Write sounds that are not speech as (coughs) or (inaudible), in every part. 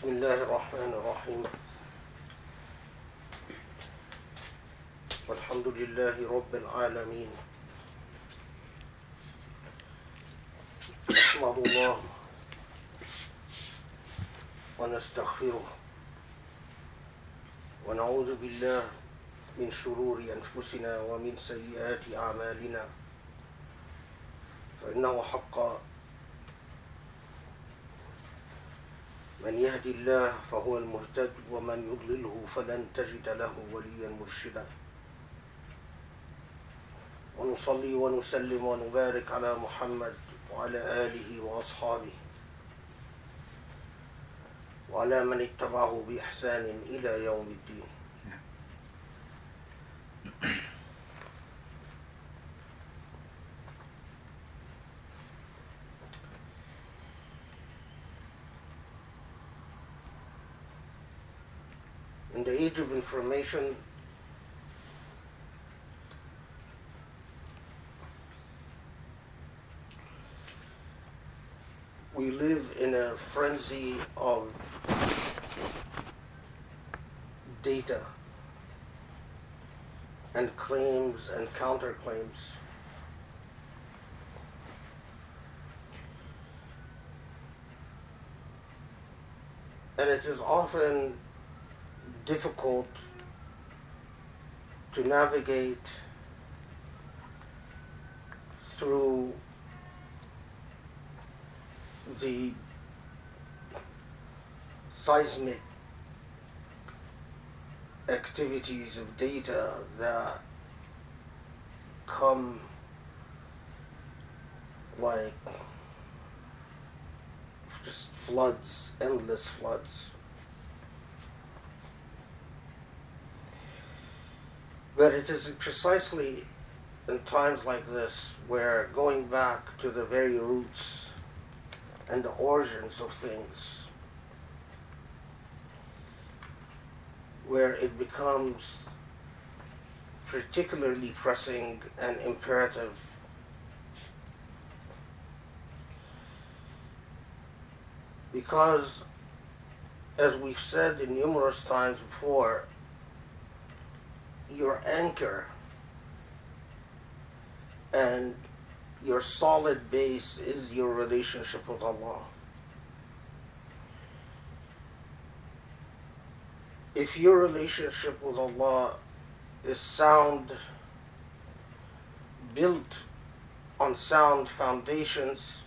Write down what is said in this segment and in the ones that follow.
بسم الله الرحمن الرحيم. والحمد لله رب العالمين. نحمد الله ونستغفره ونعوذ بالله من شرور أنفسنا ومن سيئات أعمالنا. فإنه حقا من يهد الله فهو المهتد ومن يضلله فلن تجد له وليا مرشدا. ونصلي ونسلم ونبارك على محمد وعلى آله وأصحابه. وعلى من اتبعه بإحسان إلى يوم الدين. (coughs) age of information, we live in a frenzy of data and claims and counterclaims. And it is often difficult to navigate through the seismic activities of data that come like just floods, endless floods. But it is precisely in times like this where going back to the very roots and the origins of things, where it becomes particularly pressing and imperative. Because, as we've said numerous times before, your anchor and your solid base is your relationship with Allah. If your relationship with Allah is sound, built on sound foundations,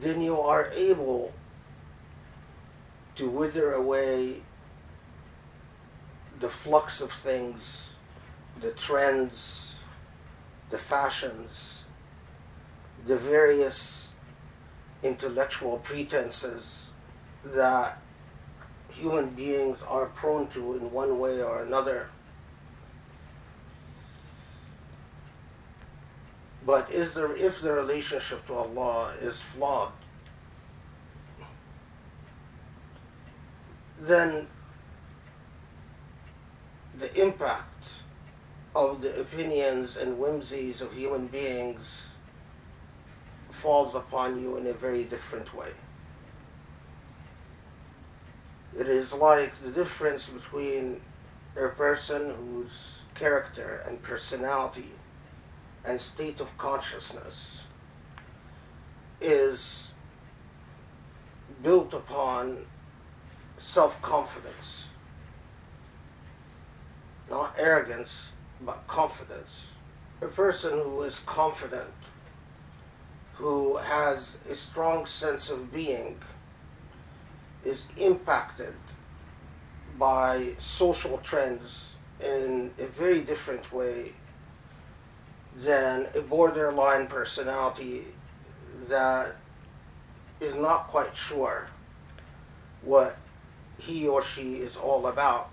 then you are able to wither away the flux of things, the trends, the fashions, the various intellectual pretenses that human beings are prone to in one way or another. But is there, if the relationship to Allah is flawed, then the impact of the opinions and whimsies of human beings falls upon you in a very different way. It is like the difference between a person whose character and personality and state of consciousness is built upon self confidence not arrogance, but confidence. A person who is confident, who has a strong sense of being, is impacted by social trends in a very different way than a borderline personality that is not quite sure what he or she is all about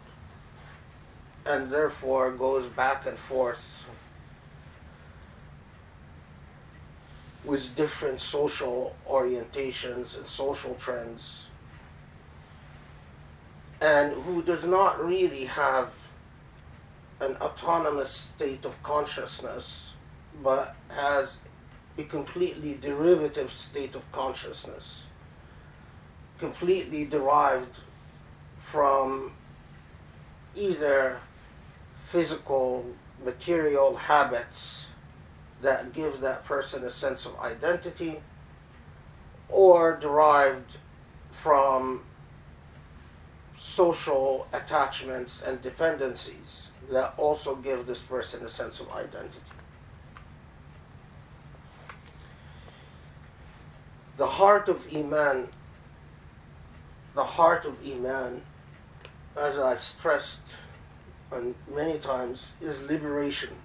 and therefore goes back and forth with different social orientations and social trends, and who does not really have an autonomous state of consciousness, but has a completely derivative state of consciousness, completely derived from either physical, material habits that give that person a sense of identity, or derived from social attachments and dependencies that also give this person a sense of identity. The heart of Iman, the heart of Iman, as I've stressed many times, is liberation.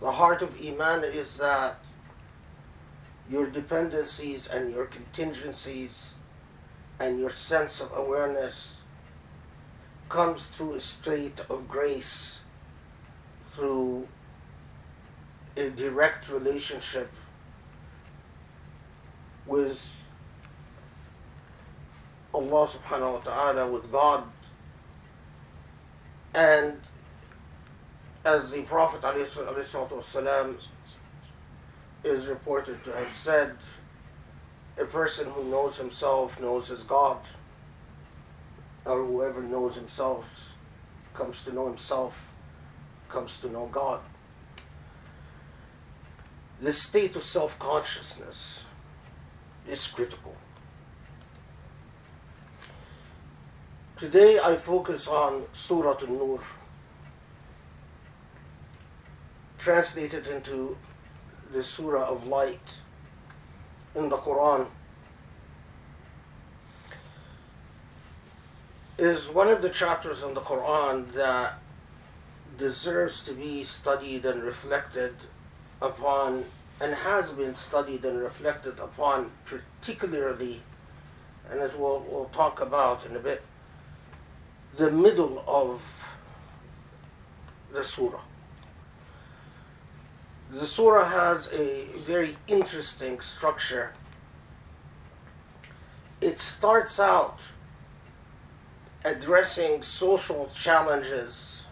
The heart of Iman is that your dependencies and your contingencies and your sense of awareness comes through a state of grace, through a direct relationship with Allah subhanahu wa ta'ala, with God. And as the Prophet والسلام, is reported to have said, a person who knows himself knows his God, or whoever knows himself comes to know himself, comes to know God. This state of self consciousness is critical. Today I focus on Surah An-Nur, translated into the Surah of Light in the Quran is one of the chapters in the Quran that deserves to be studied and reflected upon and has been studied and reflected upon particularly and as we'll, we'll talk about in a bit the middle of the surah the surah has a very interesting structure. It starts out addressing social challenges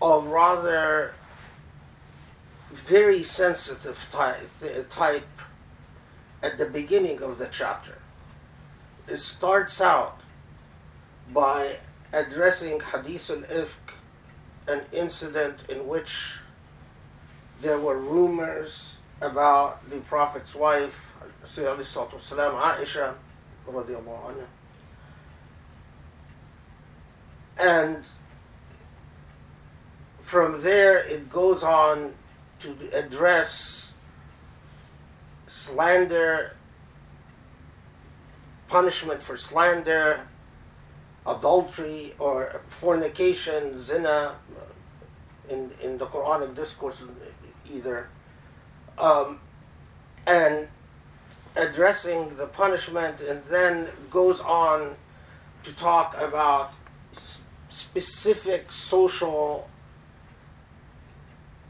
of rather very sensitive type, at the beginning of the chapter. It starts out by addressing Hadith al Ifk, an incident in which there were rumors about the Prophet's wife, Aisha, and from there it goes on to address slander, punishment for slander, adultery or fornication, zina, in, in the Quranic discourse either, um, and addressing the punishment, and then goes on to talk about specific social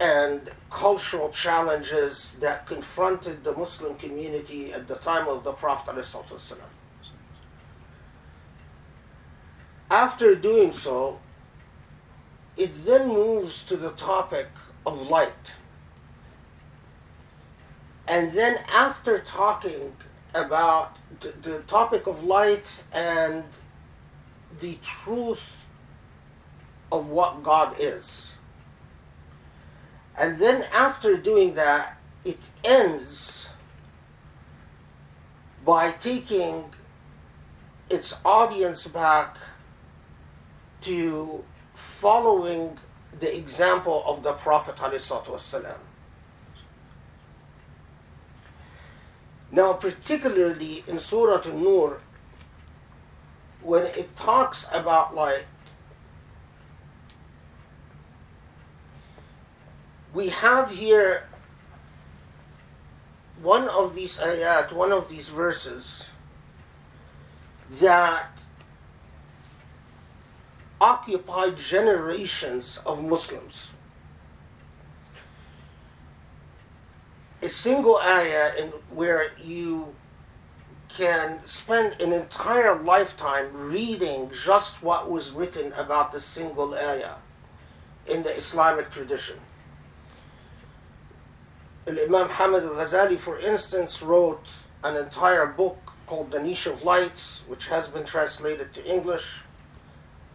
and cultural challenges that confronted the Muslim community at the time of the Prophet. After doing so, it then moves to the topic of light. And then after talking about the, topic of light and the truth of what God is. And then after doing that, it ends by taking its audience back to following the example of the Prophet ﷺ. Now, particularly in Surah An-Nur, when it talks about light, we have here one of these ayat, one of these verses that occupied generations of Muslims. a single ayah in where you can spend an entire lifetime reading just what was written about the single ayah in the Islamic tradition. Imam Hamid al Ghazali, for instance, wrote an entire book called The Niche of Lights, which has been translated to English,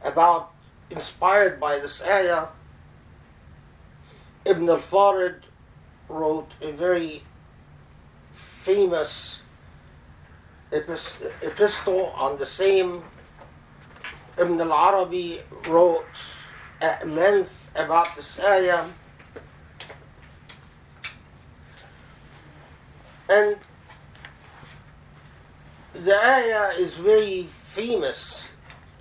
about inspired by this ayah. Ibn al Farid wrote a very famous epistle on the same. Ibn al Arabi wrote at length about this ayah. And the ayah is very famous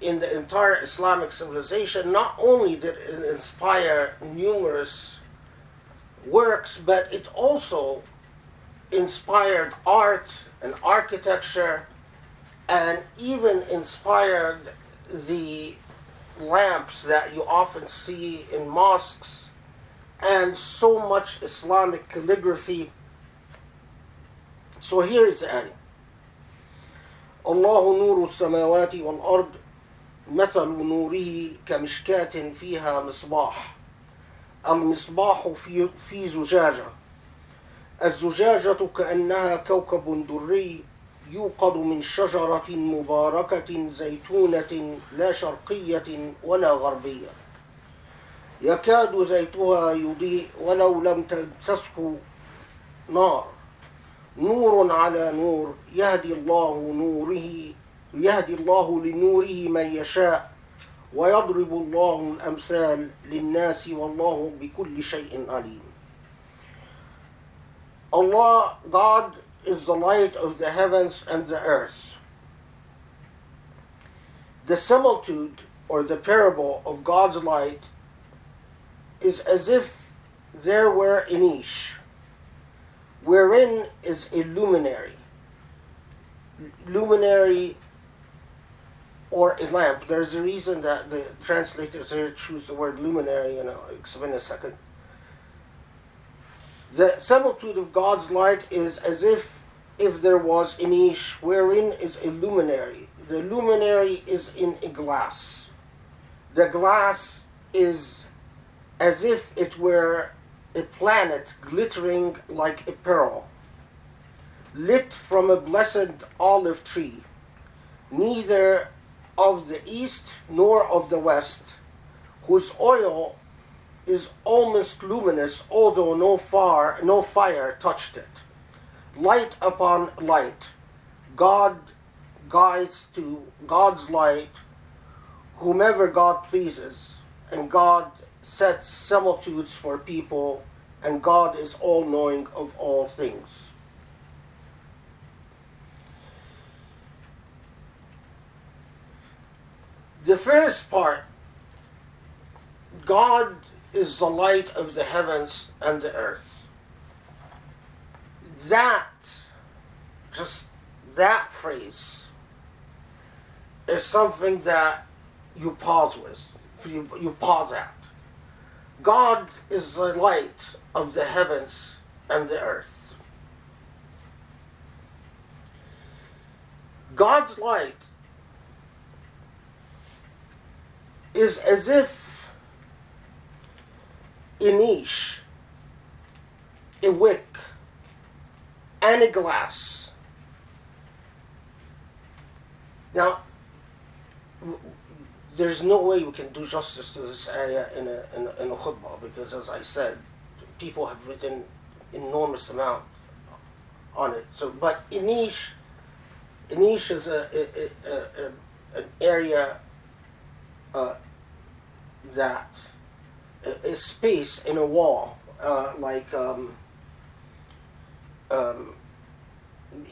in the entire Islamic civilization. Not only did it inspire numerous works, but it also inspired art and architecture and even inspired the lamps that you often see in mosques and so much Islamic calligraphy. So here is the ayah. الله نور السماوات والأرض مثل نوره كمشكاة فيها مصباح المصباح في, في زجاجة. الزجاجة كأنها كوكب دري يوقد من شجرة مباركة زيتونة لا شرقية ولا غربية. يكاد زيتها يضيء ولو لم تمسسه نار. نور على نور يهدي الله نوره يهدي الله لنوره من يشاء ويضرب الله الأمثال للناس والله بكل شيء عليم Allah, God is the light of the heavens and the earth. The similitude or the parable of God's light is as if there were a niche wherein is a luminary. Luminary or a lamp. There's a reason that the translators here choose the word luminary, and I'll explain in a second. The similitude of God's light is as if if there was a niche wherein is a luminary. The luminary is in a glass. The glass is as if it were a planet glittering like a pearl, lit from a blessed olive tree, neither of the east nor of the west, whose oil is almost luminous, although no far no fire touched it. Light upon light, God guides to God's light whomever God pleases, and God sets similitudes for people, and God is all knowing of all things. The first part, God is the light of the heavens and the earth. That, just that phrase, is something that you pause with, you, you pause at. God is the light of the heavens and the earth. God's light is as if a niche, a wick, and a glass. Now, there's no way we can do justice to this ayah in a, in a, in a khutbah because, as I said, people have written enormous amount on it. So, but Inish, Inish is a, a, a, an area uh, that is space in a wall, uh, like um, um,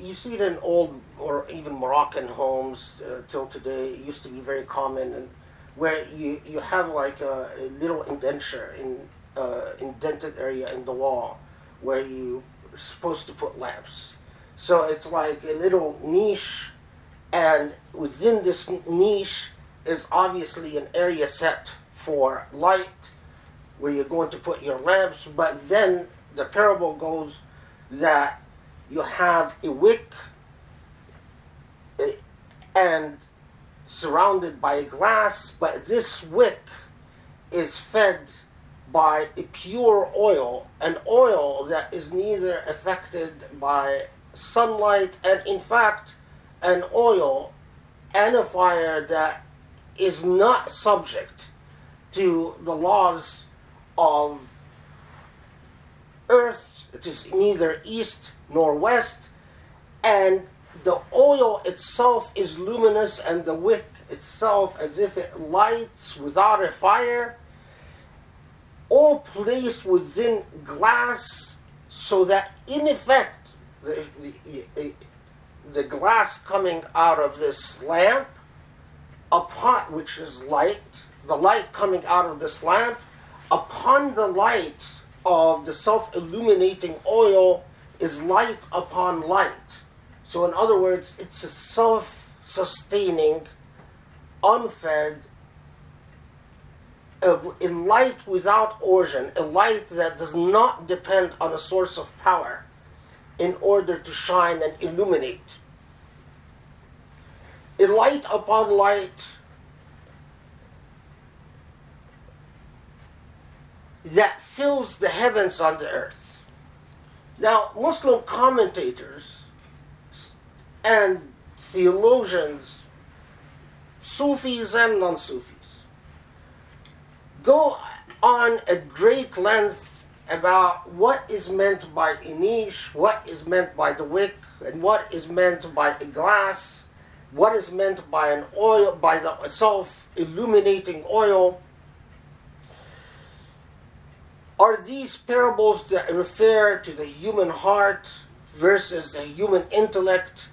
you see it in old or even Moroccan homes uh, till today. It used to be very common, and where you, you have like a, a little indenture in uh, indented area in the wall where you're supposed to put lamps. So it's like a little niche, and within this niche is obviously an area set for light where you're going to put your lamps, but then the parable goes that you have a wick eh, and surrounded by a glass, but this wick is fed by a pure oil, an oil that is neither affected by sunlight, and in fact, an oil and a fire that is not subject to the laws of earth. It is neither east nor west, and the oil itself is luminous, and the wick itself as if it lights without a fire all placed within glass so that in effect the, the, the glass coming out of this lamp upon which is light the light coming out of this lamp upon the light of the self-illuminating oil is light upon light so in other words it's a self-sustaining unfed a, a light without origin, a light that does not depend on a source of power in order to shine and illuminate. A light upon light that fills the heavens on the earth. Now, Muslim commentators and theologians, Sufis and non Sufis, go on a great length about what is meant by a niche, what is meant by the wick, and what is meant by a glass, what is meant by an oil, by the self illuminating oil. Are these parables that refer to the human heart versus the human intellect?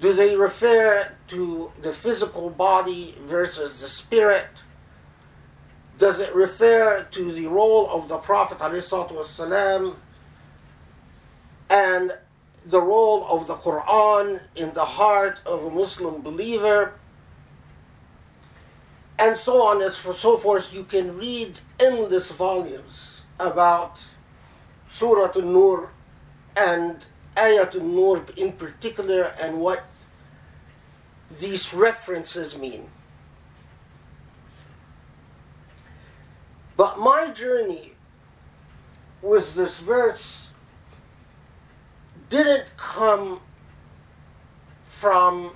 Do they refer to the physical body versus the spirit? Does it refer to the role of the Prophet والسلام, and the role of the Quran in the heart of a Muslim believer? And so on and so forth. You can read endless volumes about Surah An-Nur and Ayat An-Nur in particular and what these references mean. But my journey with this verse didn't come from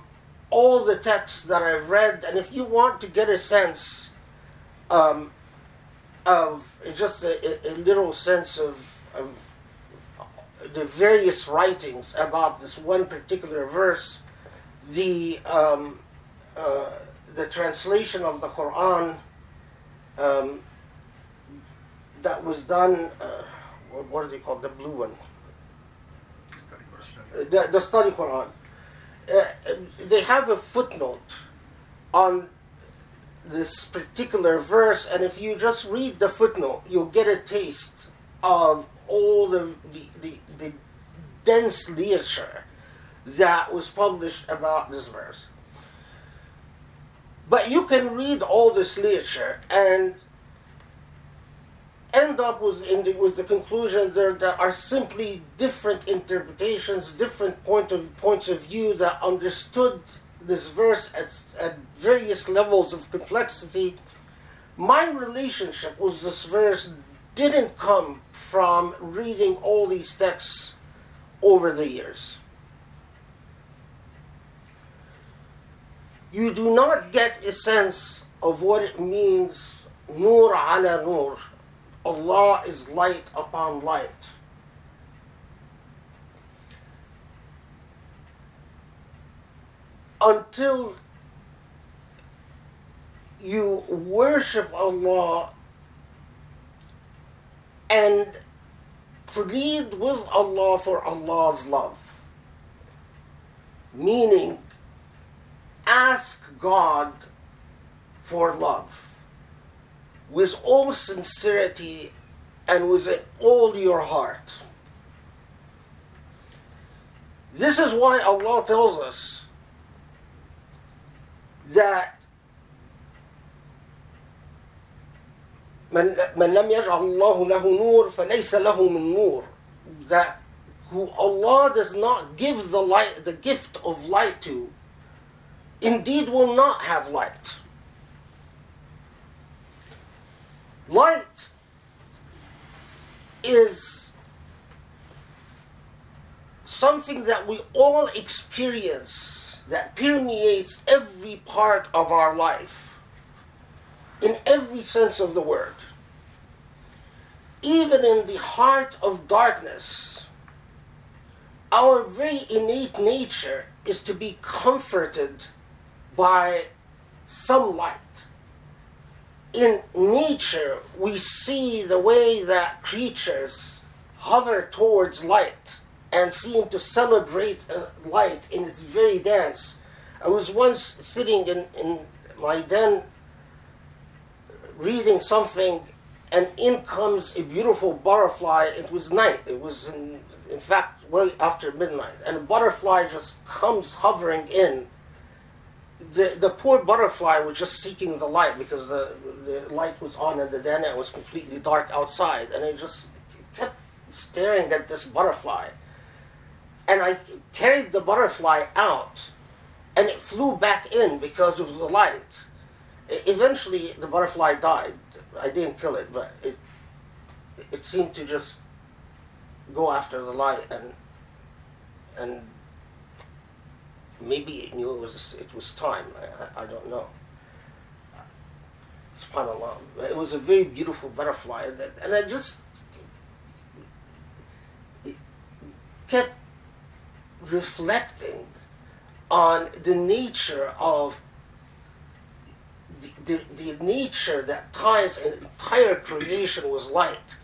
all the texts that I've read, and if you want to get a sense um, of just a, a, little sense of, of the various writings about this one particular verse, the um, uh, the translation of the Quran um, that was done. Uh, what, what are they called? The blue one. The, the study Quran. Uh, they have a footnote on this particular verse, and if you just read the footnote, you'll get a taste of all the, the, the, the dense literature that was published about this verse. But you can read all this literature and end up with, the, with the conclusion that there are simply different interpretations, different point of, points of view that understood this verse at, at various levels of complexity. My relationship with this verse didn't come from reading all these texts over the years. You do not get a sense of what it means, nur ala nur, Allah is light upon light. Until you worship Allah and plead with Allah for Allah's love. Meaning, ask God for love with all sincerity and with all your heart. This is why Allah tells us that من من لم يجعل الله له نور فليس له من نور that who Allah does not give the light the gift of light to indeed will not have light Light is something that we all experience that permeates every part of our life in every sense of the word. Even in the heart of darkness, our very innate nature is to be comforted by some light. In nature, we see the way that creatures hover towards light and seem to celebrate uh, light in its very dance. I was once sitting in, in my den reading something, and in comes a beautiful butterfly. It was night. It was, in, in fact, well after midnight. And a butterfly just comes hovering in. The, the poor butterfly was just seeking the light because the, the light was on in the den and it was completely dark outside. And it just kept staring at this butterfly. And I carried the butterfly out, and it flew back in because of the light. Eventually, the butterfly died. I didn't kill it, but it it seemed to just go after the light, and and maybe it knew it was it was time. I, I, don't know. Subhanallah. It was a very beautiful butterfly, and I just kept reflecting on the nature of the, the, the, nature that ties an entire creation with light.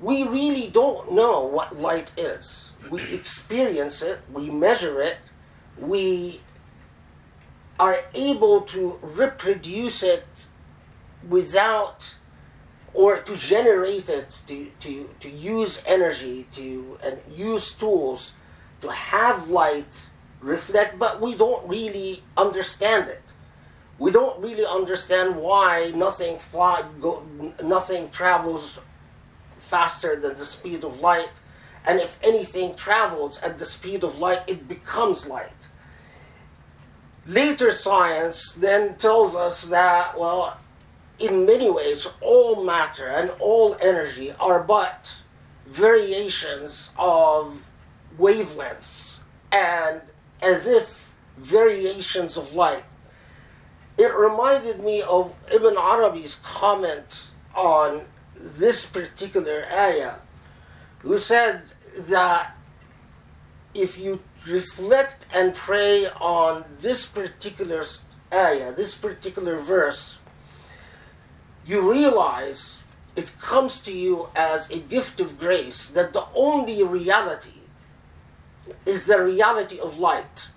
We really don't know what light is. We experience it, we measure it, we are able to reproduce it without or to generate it to, to, to use energy to and use tools to have light reflect, but we don't really understand it. We don't really understand why nothing fly, go, nothing travels faster than the speed of light, and if anything travels at the speed of light, it becomes light. Later science then tells us that, well, in many ways, all matter and all energy are but variations of wavelengths and as if variations of light. It reminded me of Ibn Arabi's comment on this particular ayah, who said that if you reflect and pray on this particular ayah, this particular verse, you realize it comes to you as a gift of grace that the only reality is the reality of light.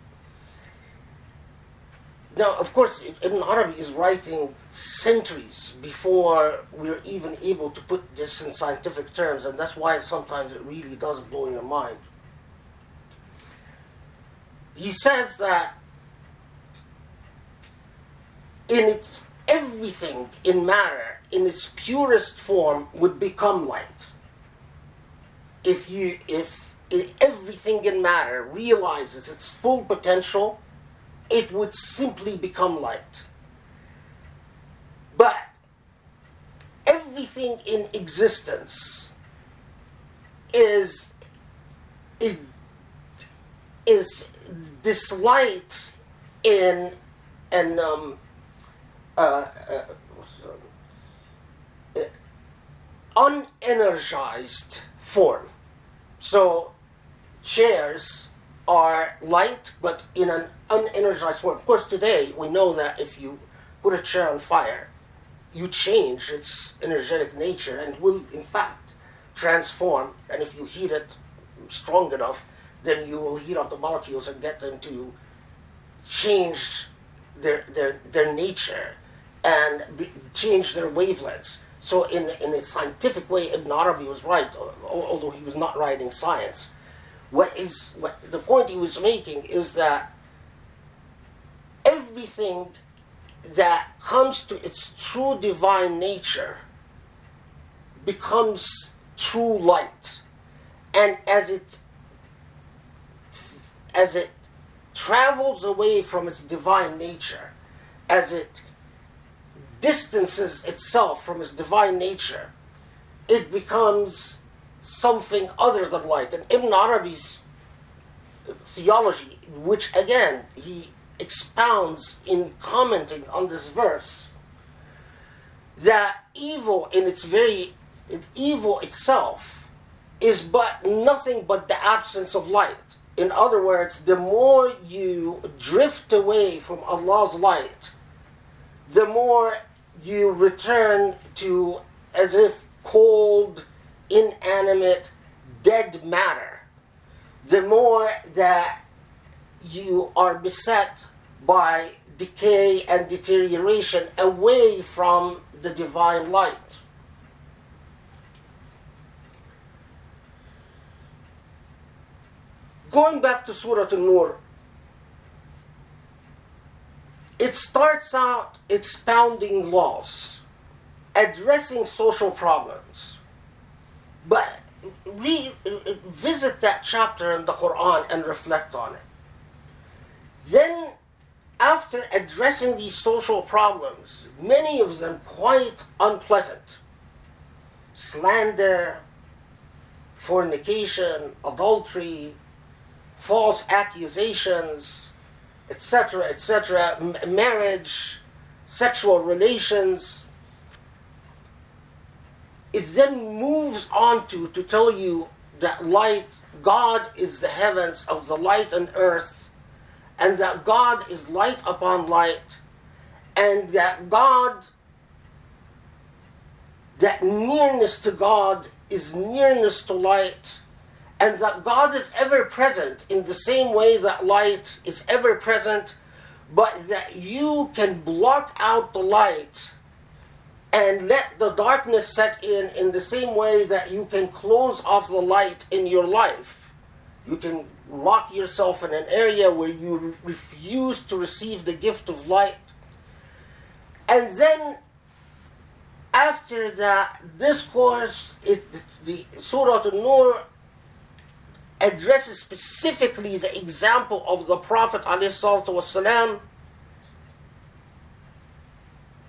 Now, of course, Ibn Arabi is writing centuries before we're even able to put this in scientific terms, and that's why sometimes it really does blow your mind. He says that in its everything in matter, in its purest form, would become light. If you if everything in matter realizes its full potential, it would simply become light. But everything in existence is is, is this light in an um, uh, uh, unenergized form. So chairs are light but in an unenergized form. Of course, today we know that if you put a chair on fire, you change its energetic nature and will, in fact, transform. And if you heat it strong enough, then you will heat up the molecules and get them to change their, their, their nature and be, change their wavelengths. So, in, in a scientific way, Ibn Arabi was right, although he was not writing science what is what the point he was making is that everything that comes to its true divine nature becomes true light and as it as it travels away from its divine nature as it distances itself from its divine nature it becomes something other than light. And Ibn Arabi's theology, which again he expounds in commenting on this verse, that evil in its very evil itself is but nothing but the absence of light. In other words, the more you drift away from Allah's light, the more you return to as if cold, inanimate, dead matter, the more that you are beset by decay and deterioration away from the divine light. Going back to Surah An-Nur, it starts out expounding laws, addressing social problems. But re- visit that chapter in the Quran and reflect on it. Then, after addressing these social problems, many of them quite unpleasant slander, fornication, adultery, false accusations, etc., etc., m- marriage, sexual relations. It then moves on to, to tell you that light, God is the heavens of the light and earth, and that God is light upon light, and that God, that nearness to God is nearness to light and that God is ever present in the same way that light is ever present, but that you can block out the light and let the darkness set in in the same way that you can close off the light in your life. You can lock yourself in an area where you refuse to receive the gift of light. And then after that discourse, it, the Surah An-Nur addresses specifically the example of the Prophet والسلام,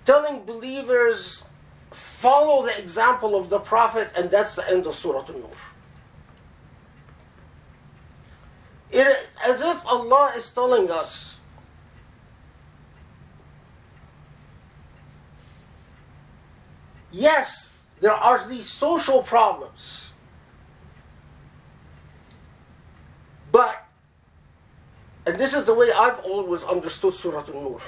telling believers follow the example of the Prophet, and that's the end of Surah An-Nur. It is as if Allah is telling us yes, there are these social problems But, and this is the way I've always understood Surah An-Nur.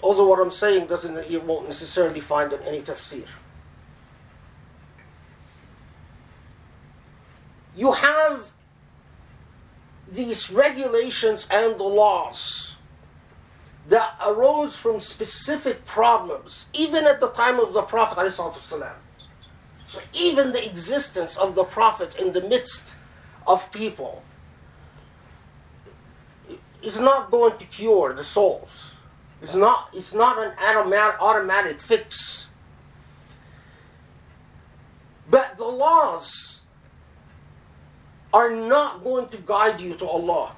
Although what I'm saying doesn't, you won't necessarily find in any tafsir. You have these regulations and the laws that arose from specific problems, even at the time of the Prophet. So, even the existence of the Prophet in the midst of people is not going to cure the souls. It's not, it's not an automatic, automatic fix. But the laws are not going to guide you to Allah.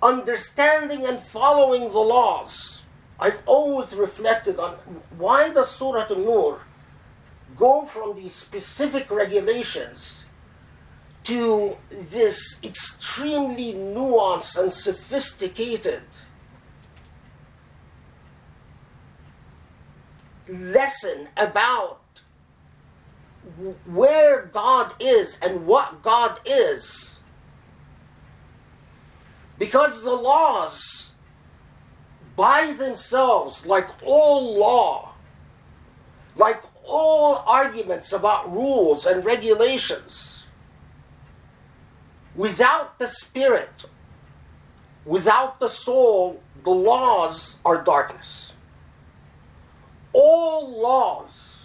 Understanding and following the laws. I've always reflected on why does Surah An-Nur go from these specific regulations to this extremely nuanced and sophisticated lesson about where God is and what God is. Because the laws, by themselves, like all law, like all arguments about rules and regulations, Without the spirit, without the soul, the laws are darkness. All laws,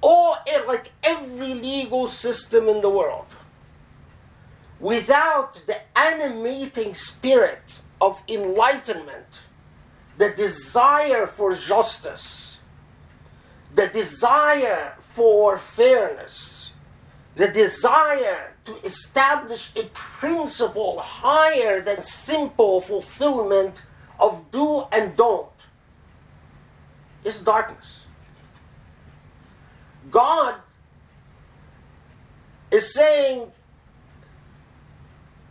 all eh, like every legal system in the world, without the animating spirit of enlightenment, the desire for justice, the desire for fairness, the desire to establish a principle higher than simple fulfillment of do and don't is darkness. God is saying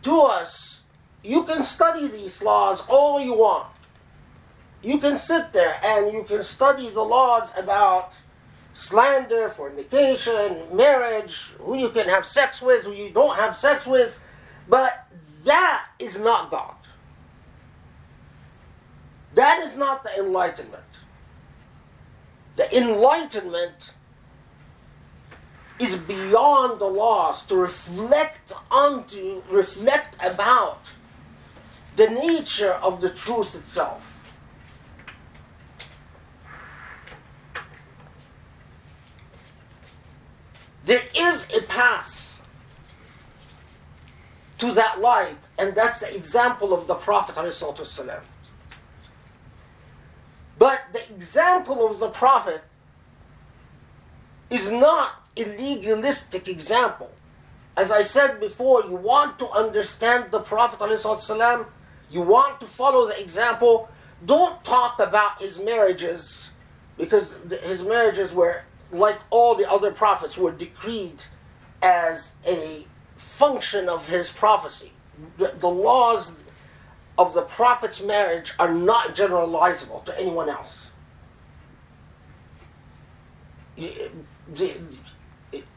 to us, you can study these laws all you want. You can sit there and you can study the laws about slander, fornication, marriage, who you can have sex with, who you don't have sex with, but that is not God. That is not the enlightenment. The enlightenment is beyond the laws to reflect onto, reflect about the nature of the truth itself. There is a path to that light, and that's the example of the Prophet. ﷺ. But the example of the Prophet is not a legalistic example. As I said before, you want to understand the Prophet ﷺ, you want to follow the example. Don't talk about his marriages because his marriages were, like all the other prophets, were decreed as a function of his prophecy. The, the laws of the prophet's marriage are not generalizable to anyone else.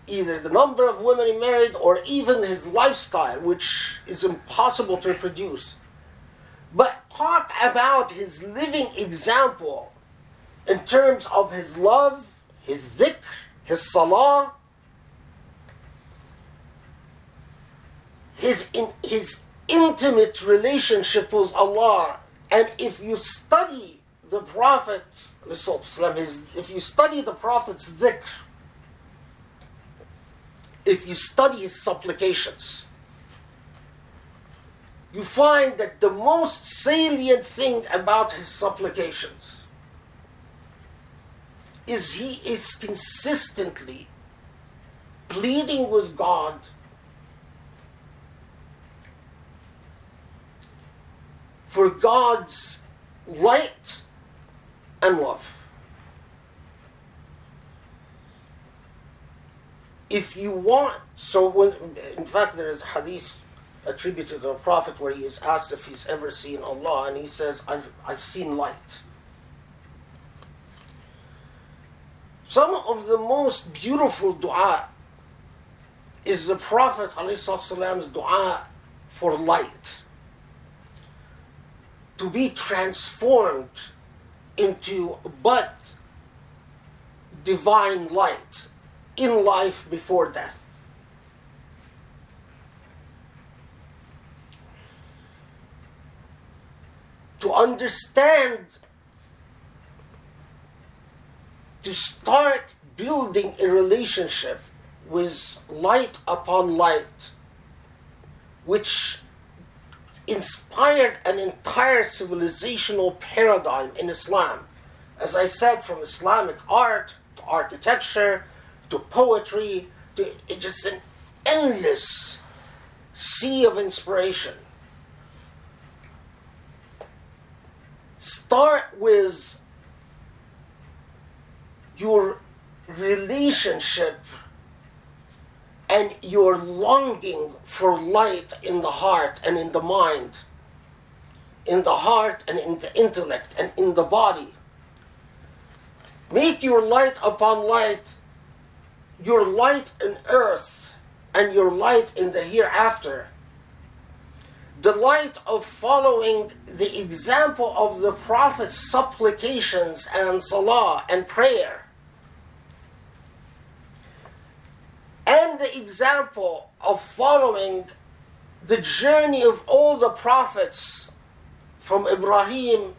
Either the number of women he married or even his lifestyle, which is impossible to reproduce. But talk about his living example in terms of his love, his dhikr, his salah, his, in, his intimate relationship with Allah. And if you study the Prophet's, if you study the Prophet's dhikr, if you study his supplications, you find that the most salient thing about his supplications is he is consistently pleading with God for God's light and love. If you want, so when, in fact, there is hadith attributed to the Prophet where he is asked if he's ever seen Allah, and he says, I've, I've seen light. Some of the most beautiful dua is the Prophet ﷺ's dua for light to be transformed into but divine light in life before death. To understand, to start building a relationship with light upon light, which inspired an entire civilizational paradigm in Islam. As I said, from Islamic art to architecture to poetry to just an endless sea of inspiration. Start with your relationship and your longing for light in the heart and in the mind, in the heart and in the intellect and in the body. Make your light upon light, your light in earth and your light in the hereafter. The light of following the example of the Prophet's supplications and salah and prayer and the example of following the journey of all the prophets from Ibrahim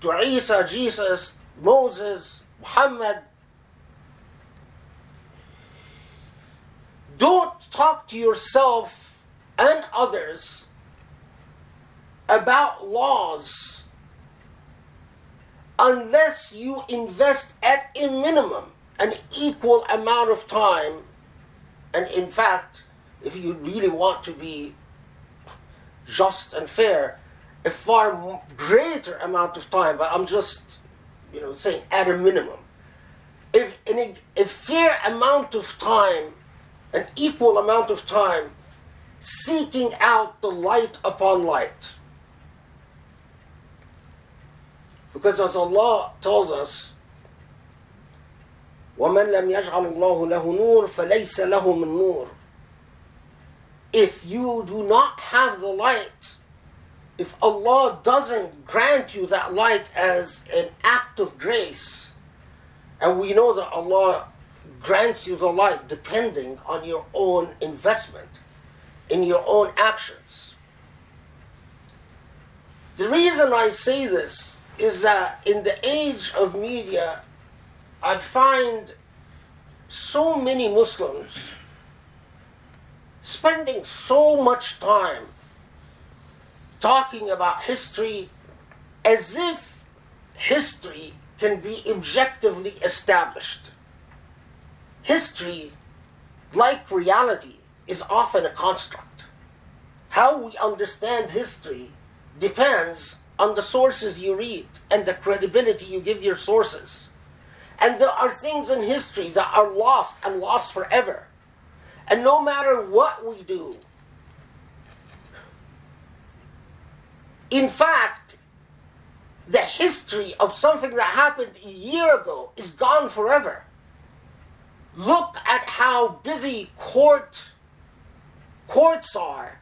to Isa, Jesus, Moses, Muhammad. Don't talk to yourself and others about laws unless you invest at a minimum an equal amount of time, and in fact, if you really want to be just and fair, a far greater amount of time, but I'm just, you know, saying at a minimum, if in a, a fair amount of time, an equal amount of time, seeking out the light upon light. Because as Allah tells us, ومن لم يجعل الله له نور فليس له من نور if you do not have the light if Allah doesn't grant you that light as an act of grace and we know that Allah grants you the light depending on your own investment in your own actions the reason I say this is that in the age of media I find so many Muslims spending so much time talking about history as if history can be objectively established. History, like reality, is often a construct. How we understand history depends on the sources you read and the credibility you give your sources. And there are things in history that are lost and lost forever. And no matter what we do, in fact, the history of something that happened a year ago is gone forever. Look at how busy court courts are.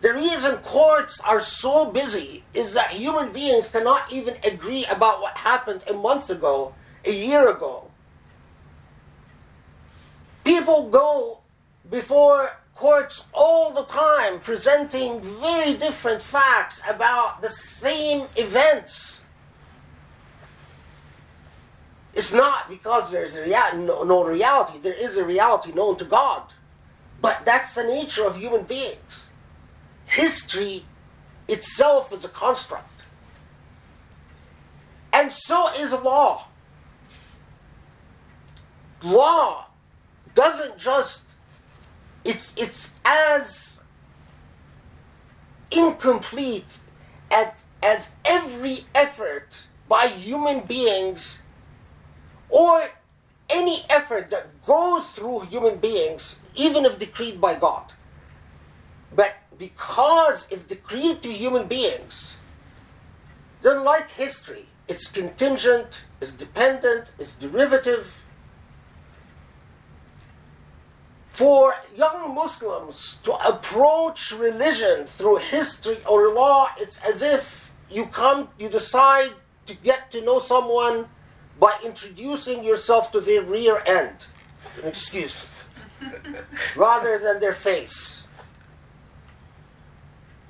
The reason courts are so busy is that human beings cannot even agree about what happened a month ago a year ago. People go before courts all the time presenting very different facts about the same events. It's not because there's rea- no, no reality, there is a reality known to God. But that's the nature of human beings. History itself is a construct. And so is law law doesn't just it's it's as incomplete as, as every effort by human beings or any effort that goes through human beings even if decreed by god. But because it's decreed to human beings then like history it's contingent it's dependent it's derivative for young Muslims to approach religion through history or law, it's as if you come, you decide to get to know someone by introducing yourself to their rear end. Excuse me. (laughs) rather than their face.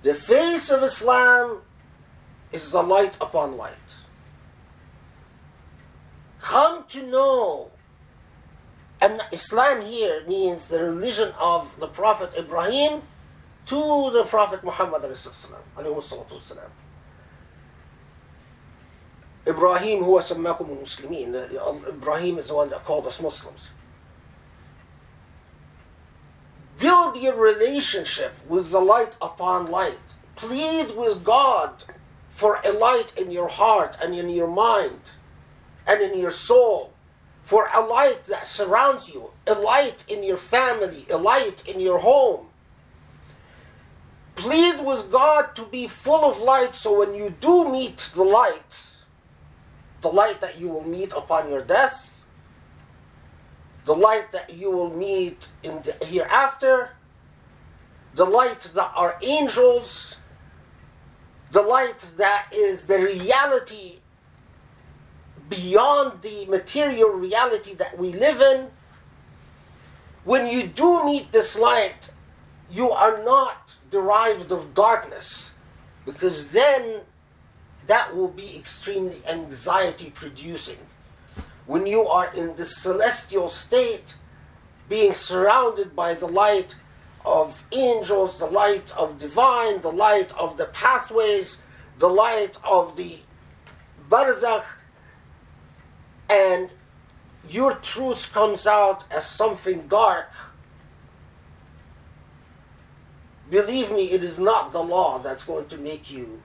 The face of Islam is the light upon light. Come to know and Islam here means the religion of the Prophet Ibrahim to the Prophet Muhammad Ibrahim هو سماكم المسلمين Ibrahim is the one that called us Muslims build your relationship with the light upon light plead with God for a light in your heart and in your mind and in your soul for a light that surrounds you, a light in your family, a light in your home. Plead with God to be full of light so when you do meet the light, the light that you will meet upon your death, the light that you will meet in the hereafter, the light that are angels, the light that is the reality beyond the material reality that we live in, when you do meet this light, you are not derived of darkness, because then that will be extremely anxiety producing. When you are in the celestial state, being surrounded by the light of angels, the light of divine, the light of the pathways, the light of the barzakh, and your truth comes out as something dark, believe me, it is not the law that's going to make you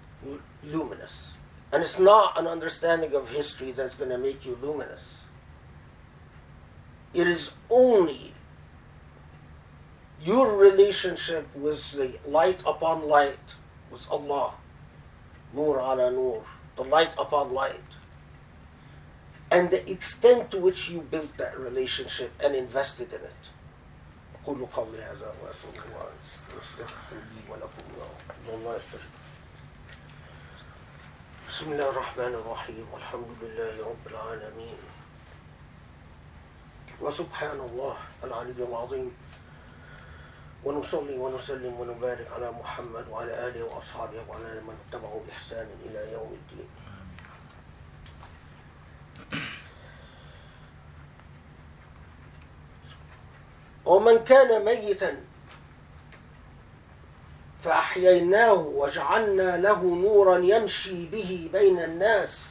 luminous. And it's not an understanding of history that's going to make you luminous. it is only your relationship with the light upon light, with Allah, Nur ala Nur, the light upon light, and the extent to which you built that relationship and invested in it. أقول قولي هذا وأستغفر الله واستغفر لي ولكم الله يستجب بسم الله الرحمن الرحيم والحمد لله رب العالمين وسبحان الله العلي العظيم ونصلي ونسلم ونبارك على محمد وعلى آله وأصحابه وعلى من اتبعوا بإحسان إلى يوم الدين ومن كان ميتا فأحييناه وجعلنا له نورا يمشي به بين الناس.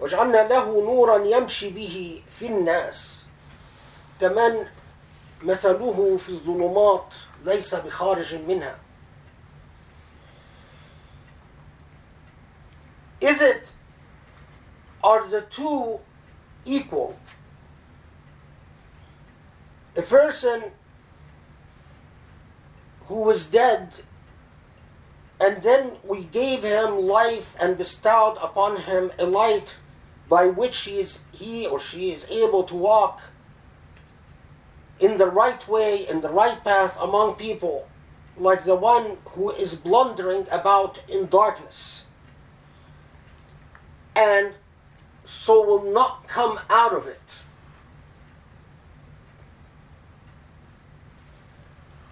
وجعلنا له نورا يمشي به في الناس. كمن مثله في الظلمات ليس بخارج منها. Is it are the two equal? A person who was dead and then we gave him life and bestowed upon him a light by which he, is, he or she is able to walk in the right way, in the right path among people, like the one who is blundering about in darkness, and so will not come out of it.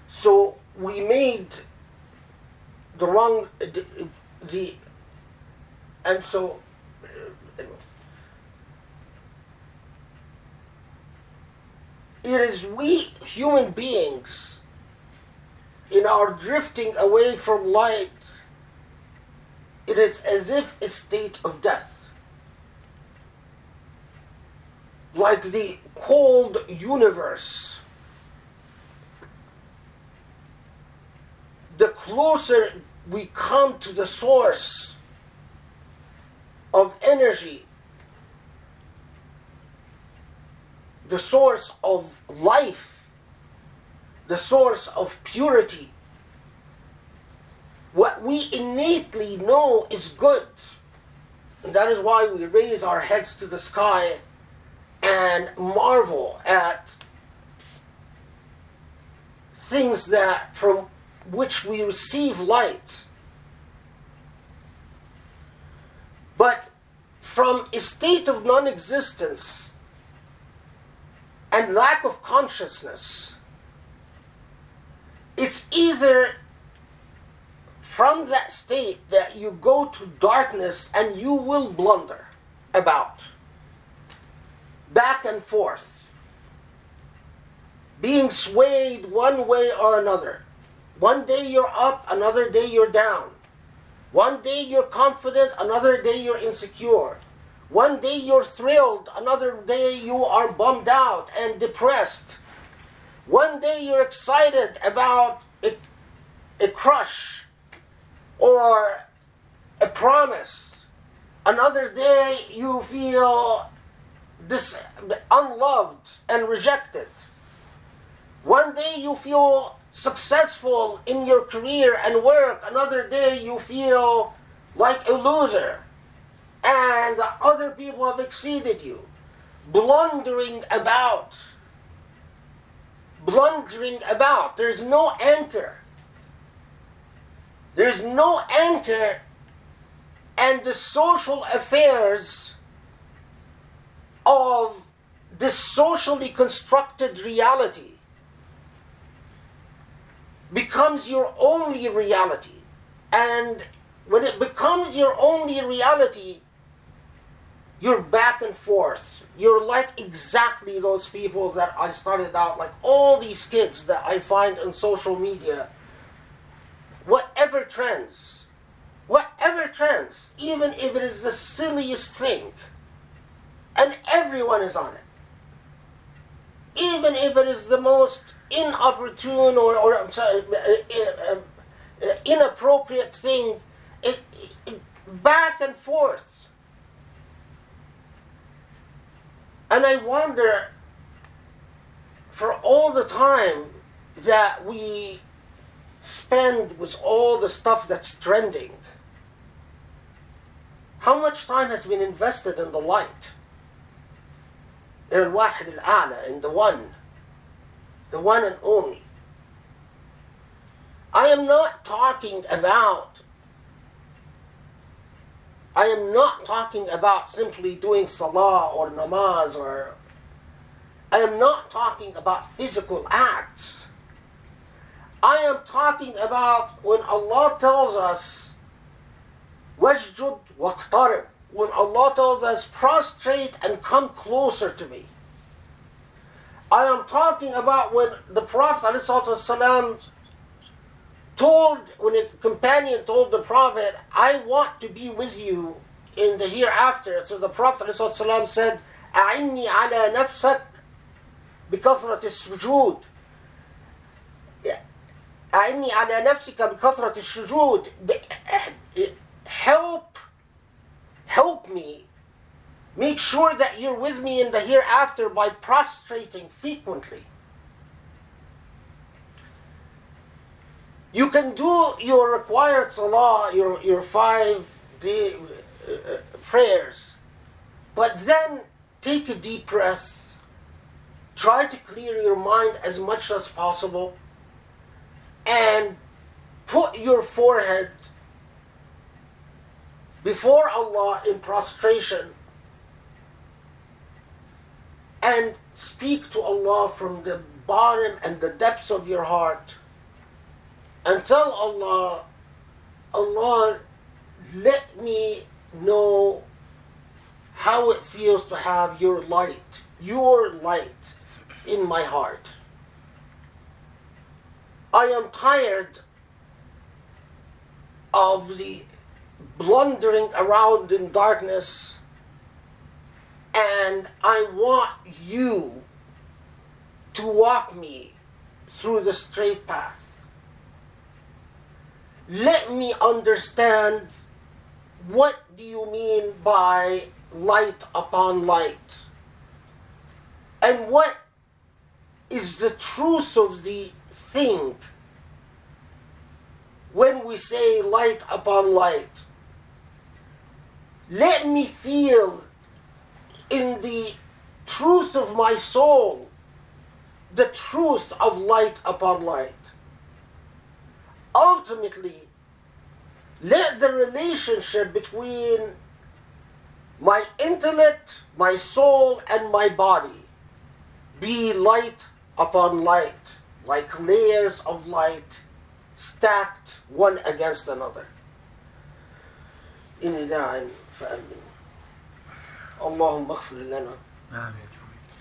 So we made the wrong, the, the and so it is we human beings in our drifting away from light it is as if a state of death like the cold universe the closer we come to the source of energy the source of life, the source of purity. What we innately know is good. And that is why we raise our heads to the sky and marvel at things that from which we receive light. But from a state of non existence, and lack of consciousness, it's either from that state that you go to darkness and you will blunder about, back and forth, being swayed one way or another. One day you're up, another day you're down. One day you're confident, another day you're insecure. One day you're thrilled, another day you are bummed out and depressed. One day you're excited about a, a crush or a promise. Another day you feel dis- unloved and rejected. One day you feel successful in your career and work. Another day you feel like a loser and other people have exceeded you, blundering about. Blundering about. There's no anchor. There's no anchor, and the social affairs of this socially constructed reality becomes your only reality. And when it becomes your only reality, you're back and forth. You're like exactly those people that I started out, like all these kids that I find on social media. Whatever trends, whatever trends, even if it is the silliest thing, and everyone is on it. Even if it is the most inopportune or, or sorry, uh, uh, uh, inappropriate thing, it, it, back and forth And I wonder, for all the time that we spend with all the stuff that's trending, how much time has been invested in the light? in الواحد الأعلى in the one the one and only. I am not talking about I am not talking about simply doing salah or namaz or I am not talking about physical acts. I am talking about when Allah tells us "Wasjud وَاقْتَرِبْ when Allah tells us prostrate and come closer to me. I am talking about when the Prophet ﷺ told, when a companion told the Prophet, I want to be with you in the hereafter. So the Prophet ﷺ said, أعني على نفسك بكثرة السجود. أعني على نفسك بكثرة السجود. Help, help me. Make sure that you're with me in the hereafter by prostrating frequently. You can do your required salah, your, your five day, uh, prayers, but then take a deep breath. Try to clear your mind as much as possible and put your forehead before Allah in prostration and speak to Allah from the bottom and the depths of your heart and tell Allah, Allah, let me know how it feels to have your light, your light in my heart. I am tired of the blundering around in darkness, and I want you to walk me through the straight path. Let me understand what do you mean by light upon light? And what is the truth of the thing when we say light upon light let me feel in the truth of my soul the truth of light upon light. Ultimately, let the relationship between my intellect, my soul, and my body be light upon light, like layers of light stacked one against another. In the فأمن اللهم اغفر لنا آمين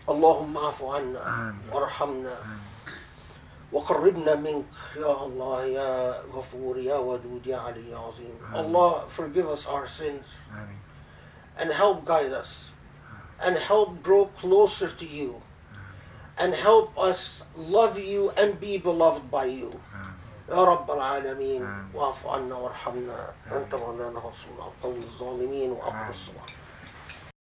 اللهم اعف عنا آمين. وارحمنا آمين. وقربنا منك يا الله يا غفور يا ودود يا علي يا عظيم Allah forgive us our sins آمين and help guide us and help grow closer to you and help us love you and be beloved by you آمين يا رب العالمين. واعف عنا وارحمنا أنت مولانا على القوم الظالمين وأقم. الصلاة